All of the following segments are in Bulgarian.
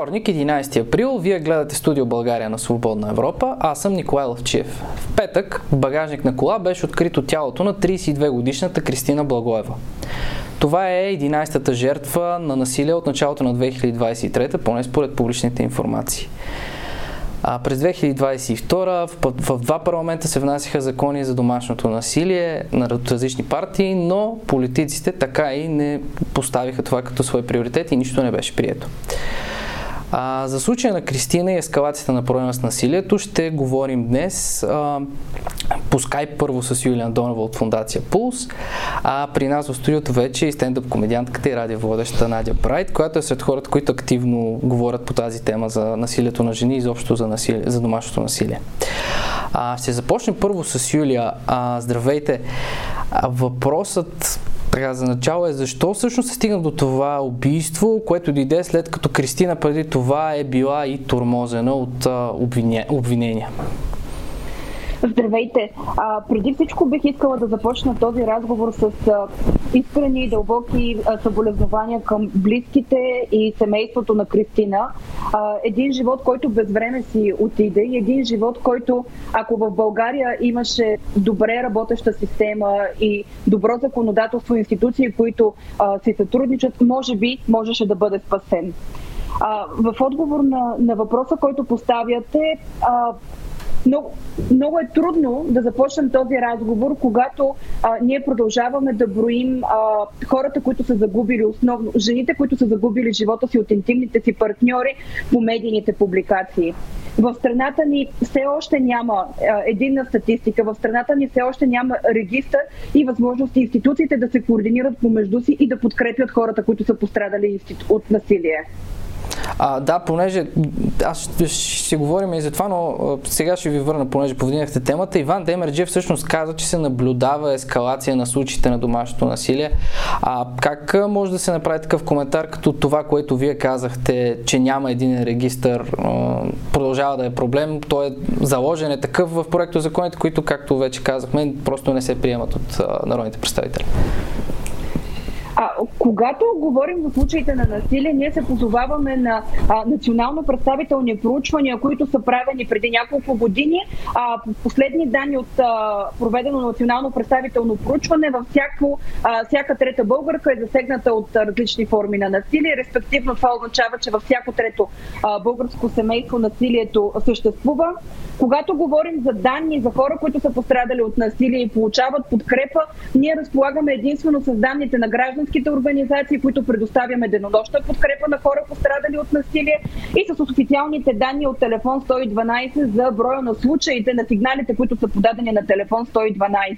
Вторник, 11 април, вие гледате студио България на Свободна Европа. Аз съм Николай Лавчиев. В петък в багажник на кола беше открито тялото на 32 годишната Кристина Благоева. Това е 11-та жертва на насилие от началото на 2023, поне според публичните информации. А през 2022 в, в, в два парламента се внасяха закони за домашното насилие на различни партии, но политиците така и не поставиха това като свой приоритет и нищо не беше прието. А, за случая на Кристина и ескалацията на проблема с насилието ще говорим днес а, по скайп първо с Юлия Андонова от фундация Пулс, а при нас в студиото вече и стендъп комедиантката и радиоводеща Надя Брайт, която е сред хората, които активно говорят по тази тема за насилието на жени и изобщо за, насилие, за домашното насилие. А, ще започнем първо с Юлия. А, здравейте! А, въпросът така, за начало е защо всъщност се стигна до това убийство, което дойде след като Кристина преди това е била и тормозена от а, обвинения. Здравейте! А, преди всичко бих искала да започна този разговор с а, искрени и дълбоки а, съболезнования към близките и семейството на Кристина. А, един живот, който без време си отиде и един живот, който ако в България имаше добре работеща система и добро законодателство, институции, които а, си сътрудничат, може би можеше да бъде спасен. А, в отговор на, на въпроса, който поставяте, а, много, много е трудно да започнем този разговор, когато а, ние продължаваме да броим а, хората, които са загубили основно, жените, които са загубили живота си от интимните си партньори по медийните публикации. В страната ни все още няма а, единна статистика, в страната ни все още няма регистър и възможности институциите да се координират помежду си и да подкрепят хората, които са пострадали от насилие. А, да, понеже аз ще, ще говорим и за това, но сега ще ви върна, понеже повдигнахте темата. Иван Демерджев всъщност каза, че се наблюдава ескалация на случаите на домашното насилие. А как може да се направи такъв коментар, като това, което вие казахте, че няма един регистър, продължава да е проблем, той е заложен е такъв в проекто законите, които, както вече казахме, просто не се приемат от народните представители. А, когато говорим за случаите на насилие, ние се позоваваме на а, национално представителни проучвания, които са правени преди няколко години. А, последни данни от а, проведено национално представително проучване, във всяко, а, всяка трета българка е засегната от а, различни форми на насилие. Респективно това означава, че във всяко трето а, българско семейство насилието съществува. Когато говорим за данни за хора, които са пострадали от насилие и получават подкрепа, ние разполагаме единствено с данните на гражданските организации, които предоставяме денонощна подкрепа на хора пострадали от насилие и с официалните данни от телефон 112 за броя на случаите на сигналите, които са подадени на телефон 112.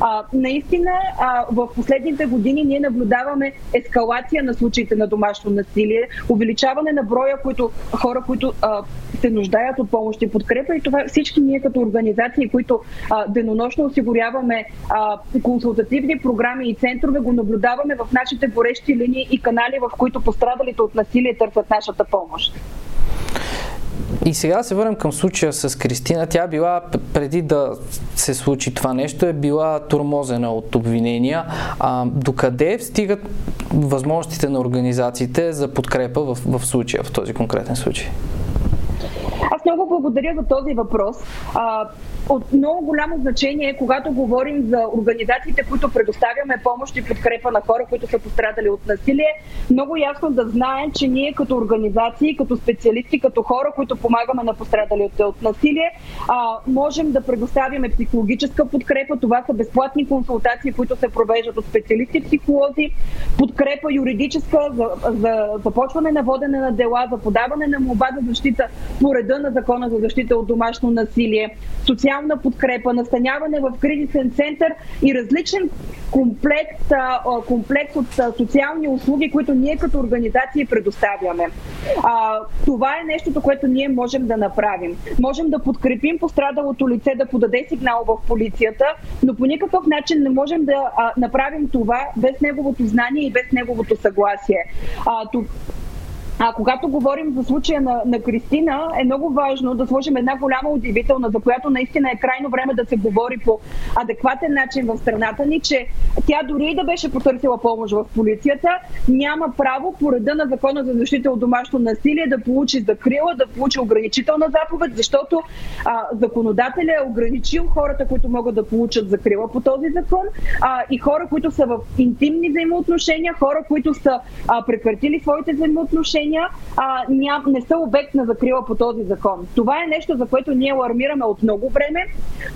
А, наистина, а, в последните години ние наблюдаваме ескалация на случаите на домашно насилие, увеличаване на броя които, хора, които а, се нуждаят от помощ и подкрепа и това всички ние като организации, които а, денонощно осигуряваме а, консултативни програми и центрове, го наблюдаваме в нашите горещи линии и канали, в които пострадалите от насилие търсят нашата помощ. И сега се върнем към случая с Кристина. Тя била, преди да се случи това нещо, е била турмозена от обвинения. А, докъде стигат възможностите на организациите за подкрепа в, в случая, в този конкретен случай? Много благодаря за този въпрос. А, от много голямо значение е, когато говорим за организациите, които предоставяме помощ и подкрепа на хора, които са пострадали от насилие, много ясно да знаем, че ние като организации, като специалисти, като хора, които помагаме на пострадали от, от насилие, а, можем да предоставяме психологическа подкрепа. Това са безплатни консултации, които се провеждат от специалисти психолози, подкрепа юридическа за, за започване на водене на дела, за подаване на молба за защита по реда на Закона за защита от домашно насилие, социална подкрепа, настаняване в кризисен център и различен комплект, комплекс от социални услуги, които ние като организации предоставяме. Това е нещото, което ние можем да направим. Можем да подкрепим пострадалото лице да подаде сигнал в полицията, но по никакъв начин не можем да направим това без неговото знание и без неговото съгласие. А, а, когато говорим за случая на, на Кристина, е много важно да сложим една голяма удивителна, за която наистина е крайно време да се говори по адекватен начин в страната ни, че тя дори и да беше потърсила помощ в полицията, няма право по реда на закона за защита от домашно насилие да получи закрила, да получи ограничителна заповед, защото а, законодателя е ограничил хората, които могат да получат закрила по този закон а, и хора, които са в интимни взаимоотношения, хора, които са а, прекратили своите взаимоотношения нарушения а, ням, не са обект на закрила по този закон. Това е нещо, за което ние алармираме от много време.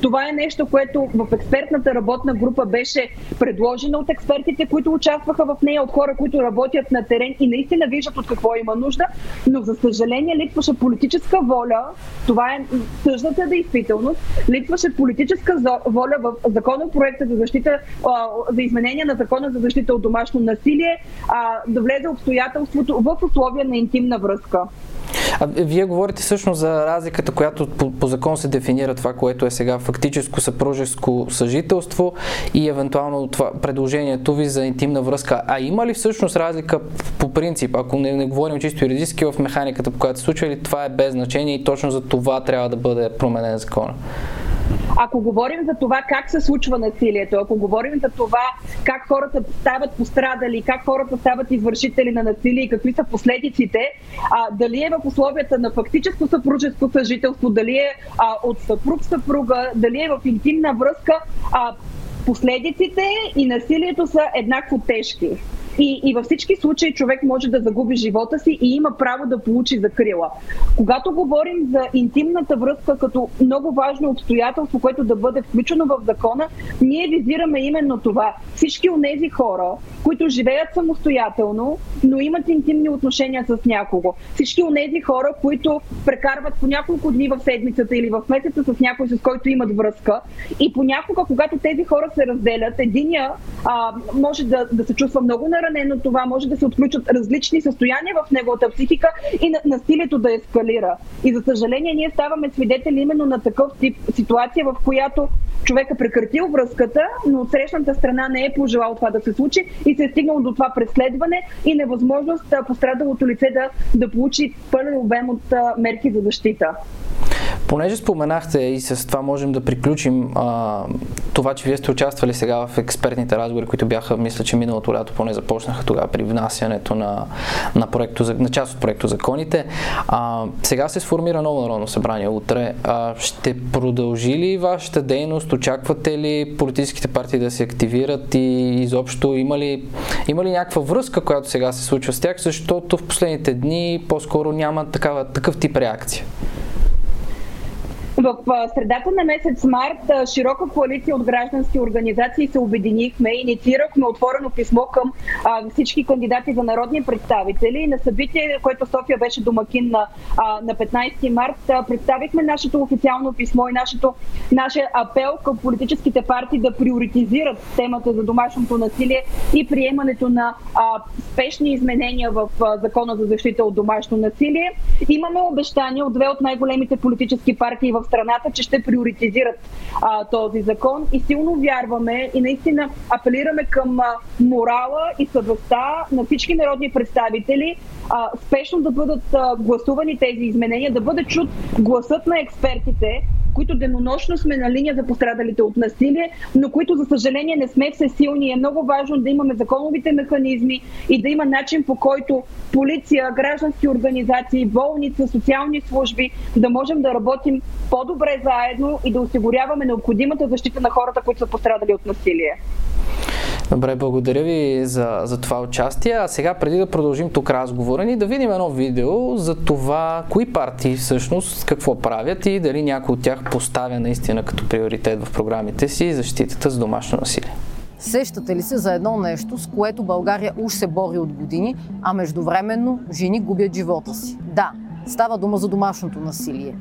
Това е нещо, което в експертната работна група беше предложено от експертите, които участваха в нея, от хора, които работят на терен и наистина виждат от какво има нужда, но за съжаление липваше политическа воля, това е тъжната действителност, липваше политическа воля в законопроекта за защита, за изменение на закона за защита от домашно насилие, да влезе обстоятелството в условия на интимна връзка. А вие говорите всъщност за разликата, която по, по закон се дефинира това, което е сега фактическо съпружеско съжителство и евентуално това предложението ви за интимна връзка. А има ли всъщност разлика по принцип, ако не, не говорим чисто юридически в механиката, по която се случва, или това е без значение и точно за това трябва да бъде променен закона? Ако говорим за това как се случва насилието, ако говорим за това как хората стават пострадали, как хората стават извършители на насилие и какви са последиците, а, дали е в условията на фактическо съпружеско съжителство, дали е а, от съпруг-съпруга, дали е в интимна връзка, а, последиците и насилието са еднакво тежки. И, и във всички случаи човек може да загуби живота си и има право да получи закрила. Когато говорим за интимната връзка като много важно обстоятелство, което да бъде включено в закона, ние визираме именно това. Всички от тези хора, които живеят самостоятелно, но имат интимни отношения с някого. Всички от тези хора, които прекарват по няколко дни в седмицата или в месеца с някой, с който имат връзка. И понякога, когато тези хора се разделят, единия а, може да, да се чувства много на ранено това, може да се отключат различни състояния в неговата психика и на, насилието да ескалира. И за съжаление ние ставаме свидетели именно на такъв тип ситуация, в която човек е прекратил връзката, но от срещната страна не е пожелал това да се случи и се е стигнало до това преследване и невъзможност пострадалото лице да, да получи пълен обем от мерки за защита. Понеже споменахте и с това можем да приключим а, това, че вие сте участвали сега в експертните разговори, които бяха, мисля, че миналото лято поне започнаха тогава при внасянето на, на, проекто, на част от проекто законите. А, сега се сформира ново народно събрание утре. А, ще продължи ли вашата дейност? Очаквате ли политическите партии да се активират и изобщо има ли, има ли някаква връзка, която сега се случва с тях, защото в последните дни по-скоро няма такава, такъв тип реакция? В средата на месец март широка коалиция от граждански организации се обединихме инициирахме отворено писмо към всички кандидати за народни представители. На събитие, което София беше домакин на, на 15 март, представихме нашето официално писмо и нашето, нашия апел към политическите партии да приоритизират темата за домашното насилие и приемането на спешни изменения в Закона за защита от домашно насилие. Имаме обещание от две от най-големите политически партии в страната, че ще приоритизират а, този закон. И силно вярваме и наистина апелираме към а, морала и съвестта на всички народни представители а, спешно да бъдат а, гласувани тези изменения, да бъде чут гласът на експертите, които денонощно сме на линия за пострадалите от насилие, но които за съжаление не сме все силни. Е много важно да имаме законовите механизми и да има начин по който полиция, граждански организации, болница, социални служби да можем да работим по-добре заедно и да осигуряваме необходимата защита на хората, които са пострадали от насилие. Добре, благодаря ви за, за това участие. А сега, преди да продължим тук разговора ни, да видим едно видео за това, кои партии всъщност какво правят и дали някой от тях поставя наистина като приоритет в програмите си защитата с домашно насилие. Сещате ли се за едно нещо, с което България уж се бори от години, а междувременно жени губят живота си? Да, става дума за домашното насилие.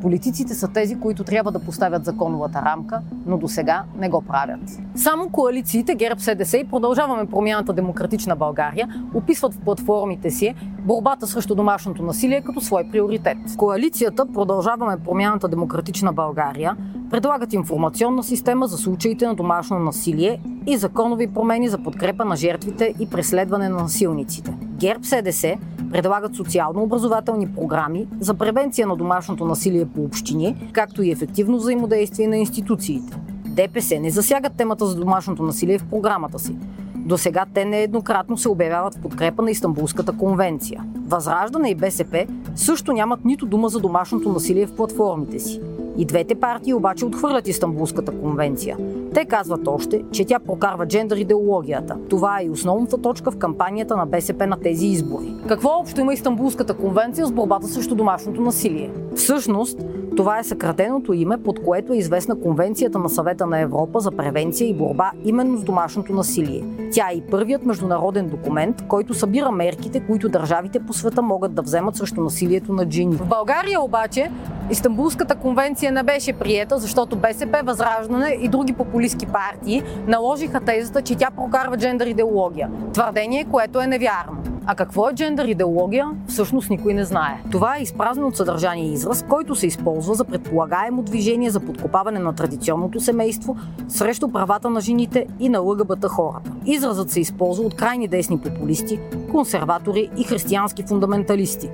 Политиците са тези, които трябва да поставят законовата рамка, но до сега не го правят. Само коалициите ГЕРБ СДС и продължаваме промяната Демократична България описват в платформите си борбата срещу домашното насилие като свой приоритет. Коалицията Продължаваме промяната Демократична България предлагат информационна система за случаите на домашно насилие и законови промени за подкрепа на жертвите и преследване на насилниците. ГЕРБ СДС Предлагат социално-образователни програми за превенция на домашното насилие по общини, както и ефективно взаимодействие на институциите. ДПС не засягат темата за домашното насилие в програмата си. До сега те нееднократно се обявяват в подкрепа на Истанбулската конвенция. Възраждане и БСП също нямат нито дума за домашното насилие в платформите си. И двете партии обаче отхвърлят Истанбулската конвенция. Те казват още, че тя прокарва джендър идеологията. Това е и основната точка в кампанията на БСП на тези избори. Какво общо има Истанбулската конвенция с борбата срещу домашното насилие? Всъщност, това е съкратеното име, под което е известна Конвенцията на съвета на Европа за превенция и борба именно с домашното насилие. Тя е и първият международен документ, който събира мерките, които държавите по света могат да вземат срещу насилието на джини. В България обаче Истанбулската конвенция не беше приета, защото БСП, Възраждане и други популистски партии наложиха тезата, че тя прокарва джендър идеология. Твърдение, което е невярно. А какво е джендър идеология, всъщност никой не знае. Това е изпразнен от съдържание израз, който се използва за предполагаемо движение за подкопаване на традиционното семейство срещу правата на жените и на ЛГБТ хората. Изразът се използва от крайни десни популисти, консерватори и християнски фундаменталисти.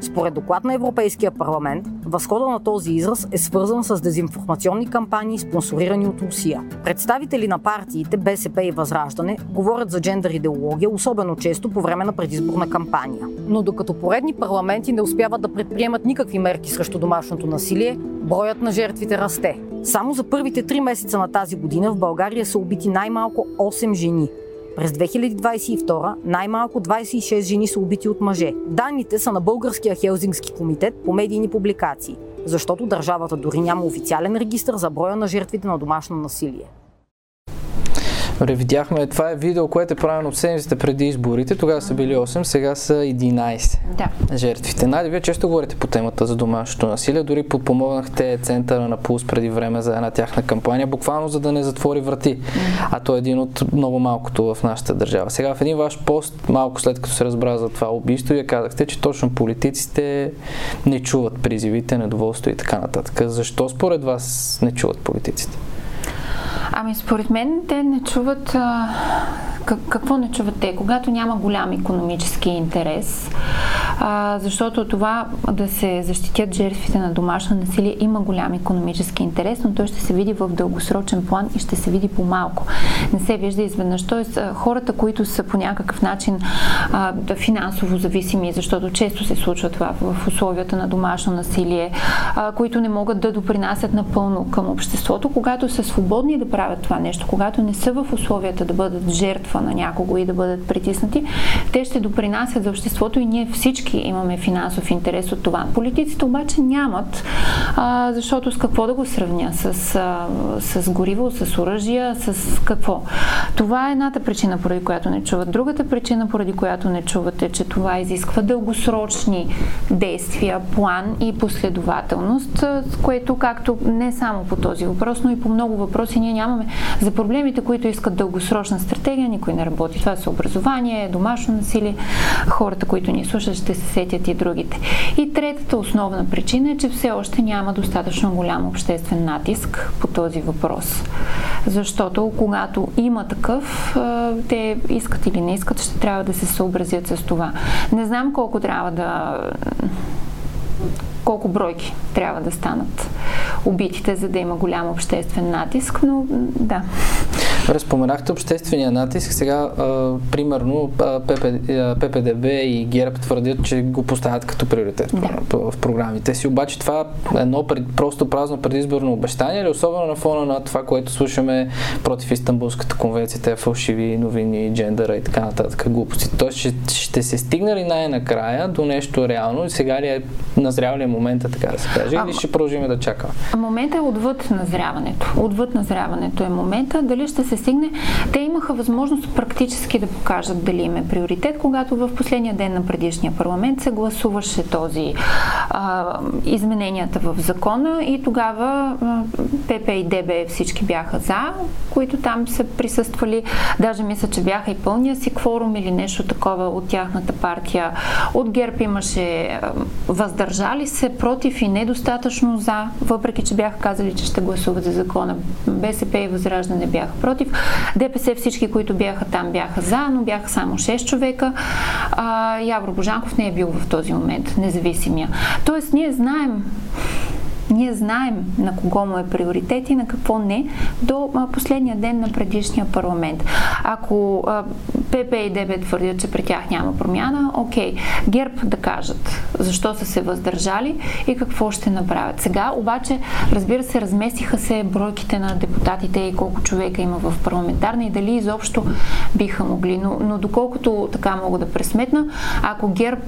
Според доклад на Европейския парламент, възхода на този израз е свързан с дезинформационни кампании, спонсорирани от Русия. Представители на партиите БСП и Възраждане говорят за джендър идеология, особено често по време на предизборна кампания. Но докато поредни парламенти не успяват да предприемат никакви мерки срещу домашното насилие, броят на жертвите расте. Само за първите три месеца на тази година в България са убити най-малко 8 жени, през 2022 най-малко 26 жени са убити от мъже. Данните са на Българския Хелзингски комитет по медийни публикации, защото държавата дори няма официален регистр за броя на жертвите на домашно насилие. Видяхме, това е видео, което е правено в седмиците преди изборите. Тогава са били 8, сега са 11 да. жертвите. Найде, вие често говорите по темата за домашното насилие. Дори подпомогнахте центъра на Пулс преди време за една тяхна кампания, буквално за да не затвори врати. А то е един от много малкото в нашата държава. Сега в един ваш пост, малко след като се разбра за това убийство, вие казахте, че точно политиците не чуват призивите, недоволство и така нататък. Защо според вас не чуват политиците? Ами според мен те не чуват а, какво не чуват те? Когато няма голям економически интерес, а, защото това да се защитят жертвите на домашно насилие има голям економически интерес, но той ще се види в дългосрочен план и ще се види по-малко. Не се вижда изведнъж. Тоест, хората, които са по някакъв начин а, финансово зависими, защото често се случва това в условията на домашно насилие, а, които не могат да допринасят напълно към обществото, когато са свободни да правят това нещо, когато не са в условията да бъдат жертва на някого и да бъдат притиснати, те ще допринасят за обществото и ние всички имаме финансов интерес от това. Политиците обаче нямат, а, защото с какво да го сравня? С, а, с гориво, с оръжия, с какво? Това е едната причина, поради която не чуват. Другата причина, поради която не чуват е, че това изисква дългосрочни действия, план и последователност, с което както не само по този въпрос, но и по много въпроси ние нямаме. За проблемите, които искат дългосрочна стратегия, никой не работи. Това са образование, домашно насилие. Хората, които ни слушат, ще се сетят и другите. И третата основна причина е, че все още няма достатъчно голям обществен натиск по този въпрос. Защото когато има такъв, те искат или не искат, ще трябва да се съобразят с това. Не знам колко трябва да колко бройки трябва да станат убитите, за да има голям обществен натиск, но да. Разпоменахте обществения натиск. Сега, а, примерно, ПП, ППДБ и ГЕРБ твърдят, че го поставят като приоритет да. в програмите си. Обаче това е едно пред, просто празно предизборно обещание или особено на фона на това, което слушаме против Истанбулската конвенция, те фалшиви новини, джендъра и така нататък глупости. Тоест ще, ще се стигне ли най-накрая до нещо реално и сега ли е назрял ли е момента, така да се каже, а, или ще продължим да чакаме? Момента е отвъд назряването. Отвъд назряването е момента. Дали ще се стигне? Те имаха възможност практически да покажат дали им е приоритет, когато в последния ден на предишния парламент се гласуваше този а, измененията в закона и тогава а, ПП и ДБ всички бяха за, които там са присъствали. Даже мисля, че бяха и пълния си кворум или нещо такова от тяхната партия. От ГЕРБ имаше а, въздържали се против и недостатъчно за, въпреки че бяха казали, че ще гласуват за закона. БСП и Възраждане бяха против против. ДПС всички, които бяха там, бяха за, но бяха само 6 човека. А, Явро Божанков не е бил в този момент независимия. Тоест, ние знаем ние знаем на кого му е приоритет и на какво не до последния ден на предишния парламент. Ако ПП и ДБ твърдят, че при тях няма промяна, окей. ГЕРБ да кажат защо са се въздържали и какво ще направят. Сега обаче, разбира се, разместиха се бройките на депутатите и колко човека има в парламентарна и дали изобщо биха могли. Но, но доколкото така мога да пресметна, ако ГЕРБ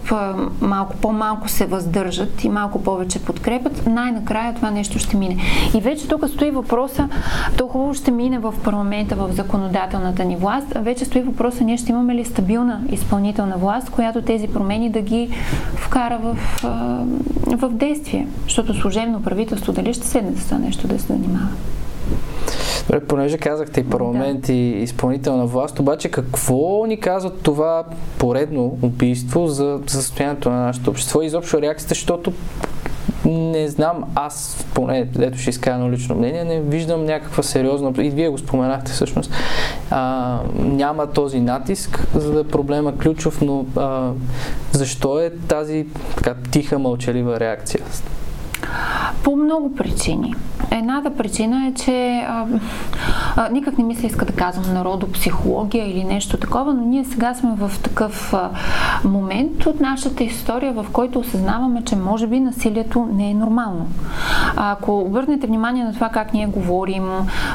малко по-малко се въздържат и малко повече подкрепят, най-накрая това нещо ще мине. И вече тук стои въпроса, то хубаво ще мине в парламента, в законодателната ни власт, вече стои въпроса ние ще имаме ли стабилна изпълнителна власт, която тези промени да ги вкара в, в действие. Защото служебно правителство дали ще седне за това нещо да се занимава. Добре, понеже казахте и парламент да. и изпълнителна власт, обаче какво ни казва това поредно убийство за, за състоянието на нашето общество и изобщо реакцията, защото не знам, аз поне, ето ще изкажа едно лично мнение, не виждам някаква сериозна, и вие го споменахте всъщност, а, няма този натиск, за да е проблема ключов, но а, защо е тази така тиха, мълчалива реакция? По много причини. Едната причина е, че а, а, никак не мисля иска да казвам народопсихология или нещо такова, но ние сега сме в такъв а, момент от нашата история, в който осъзнаваме, че може би насилието не е нормално. А, ако обърнете внимание на това как ние говорим,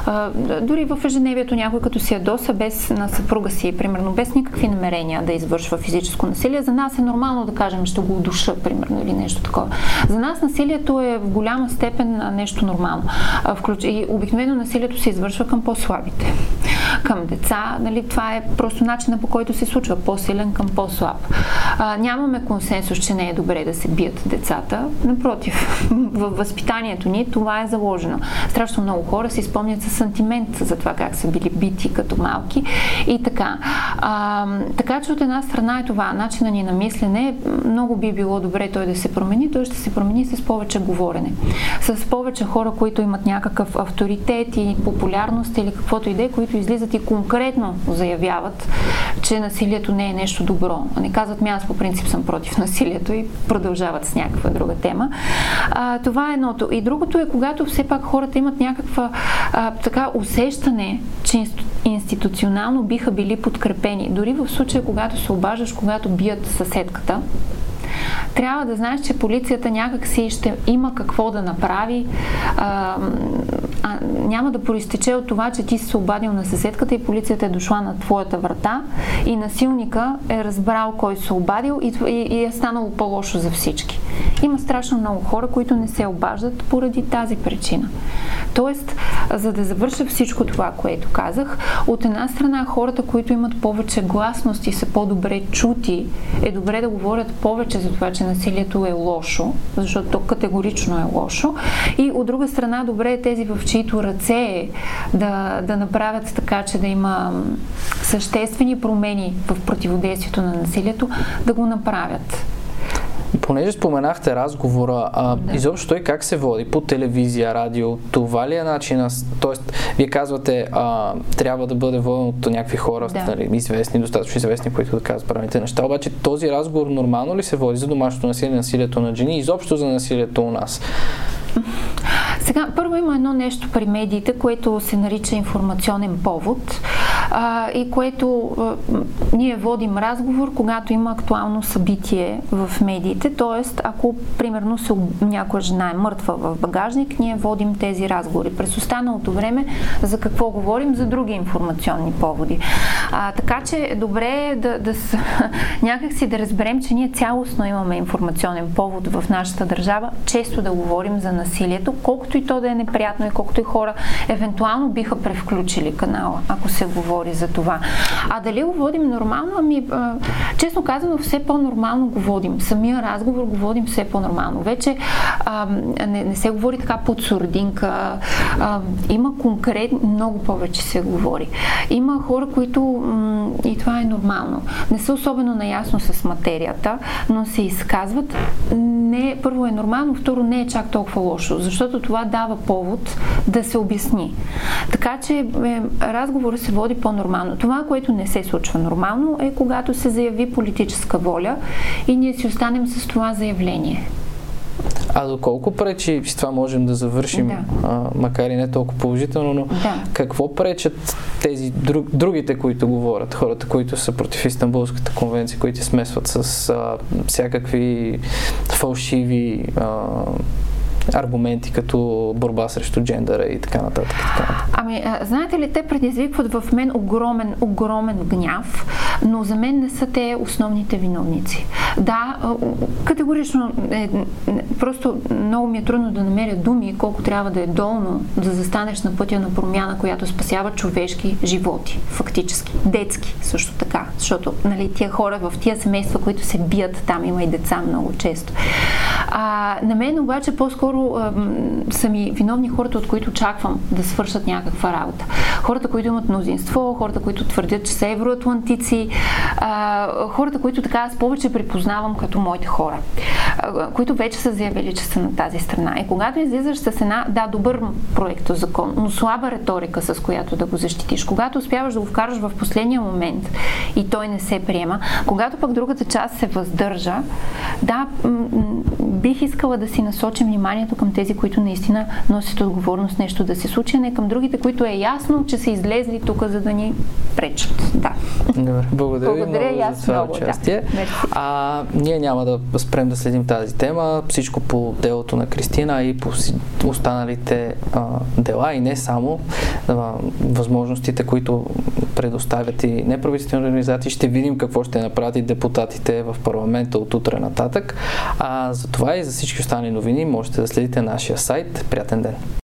а, дори в ежедневието някой като си ядоса без на съпруга си, примерно без никакви намерения да извършва физическо насилие, за нас е нормално да кажем ще го удуша, примерно, или нещо такова. За нас насилието е в голяма степен нещо нормално. И обикновено насилието се извършва към по-слабите. Към деца, нали, това е просто начина по който се случва. По-силен към по-слаб. А, нямаме консенсус, че не е добре да се бият децата. Напротив, в възпитанието ни това е заложено. Страшно много хора си спомнят със сантимент за това как са били бити като малки и така. А, така че от една страна е това. Начина ни на мислене много би било добре той да се промени. Той ще се промени с повече говорене. С повече хора, които имат някакъв авторитет и популярност или каквото и да е, които излизат и конкретно заявяват, че насилието не е нещо добро. Не казват ми аз по принцип съм против насилието и продължават с някаква друга тема. А, това е едното. И другото е, когато все пак хората имат някаква а, така усещане, че институционално биха били подкрепени. Дори в случая, когато се обаждаш, когато бият съседката, трябва да знаеш, че полицията някак си ще има какво да направи. А, а, няма да проистече от това, че ти си се обадил на съседката и полицията е дошла на твоята врата и насилника е разбрал кой се обадил и, и, и е станало по-лошо за всички. Има страшно много хора, които не се обаждат поради тази причина. Тоест, за да завърша всичко това, което казах, от една страна хората, които имат повече гласност и са по-добре чути, е добре да говорят повече за това, че насилието е лошо, защото то категорично е лошо. И от друга страна, добре е тези, в чието ръце е да, да направят така, че да има съществени промени в противодействието на насилието, да го направят. Понеже споменахте разговора, а, да. изобщо той как се води? По телевизия, радио? Това ли е начина? Тоест, вие казвате, а, трябва да бъде воден от някакви хора, да. нали, известни, достатъчно известни, които да казват правилните неща. Обаче този разговор нормално ли се води за домашното насилие, насилието на жени, изобщо за насилието у нас? Сега, първо има едно нещо при медиите, което се нарича информационен повод а, и което а, ние водим разговор, когато има актуално събитие в медиите. Тоест, ако примерно се, някоя жена е мъртва в багажник, ние водим тези разговори. През останалото време за какво говорим? За други информационни поводи. А, така че добре е да, да с, някак да разберем, че ние цялостно имаме информационен повод в нашата държава, често да говорим за насилието, колкото и то да е неприятно и колкото и хора евентуално биха превключили канала, ако се говори говори за това. А дали го водим нормално? Ами, а, честно казано, все по-нормално го водим. Самия разговор го водим все по-нормално. Вече а, не, не се говори така под сурдинка. А, има конкретно, много повече се говори. Има хора, които, м- и това е нормално, не са особено наясно с материята, но се изказват. Не, първо е нормално, второ не е чак толкова лошо, защото това дава повод да се обясни. Така че е, разговорът се води по-нормално. Това, което не се случва нормално, е когато се заяви политическа воля и ние си останем с това заявление. А доколко пречи, с това можем да завършим, Да. а, макар и не толкова положително, но Да. какво пречат тези друг, другите, които говорят, хората, които са против Истанбулската конвенция, които смесват с а, всякакви фалшиви а, аргументи, като борба срещу джендъра и така нататък. Така. Ами, знаете ли, те предизвикват в мен огромен, огромен гняв, но за мен не са те основните виновници. Да, категорично е, просто много ми е трудно да намеря думи, колко трябва да е долно да застанеш на пътя на промяна, която спасява човешки животи, фактически. Детски също така, защото нали, тия хора в тия семейства, които се бият, там има и деца много често. А, на мен обаче по-скоро ам, са ми виновни хората, от които очаквам да свършат някаква работа. Хората, които имат мнозинство, хората, които твърдят, че са евроатлантици, а, хората, които така аз повече припознавам като моите хора, а, които вече са заявили, че са на тази страна. И когато излизаш с една, да, добър проект закон, но слаба риторика, с която да го защитиш, когато успяваш да го вкараш в последния момент и той не се приема, когато пък другата част се въздържа, да, м- бих искала да си насочим вниманието към тези, които наистина носят отговорност нещо да се случи, а не към другите, които е ясно, че са излезли тук, за да ни пречат. Да. Добре, благодаря, Благодаря много за това много, да. участие. Мерси. А, ние няма да спрем да следим тази тема, всичко по делото на Кристина и по останалите а, дела и не само а, възможностите, които предоставят и неправителствени организации. Ще видим какво ще направят и депутатите в парламента от утре нататък. А за това и за всички останали новини можете да следите нашия сайт. Приятен ден!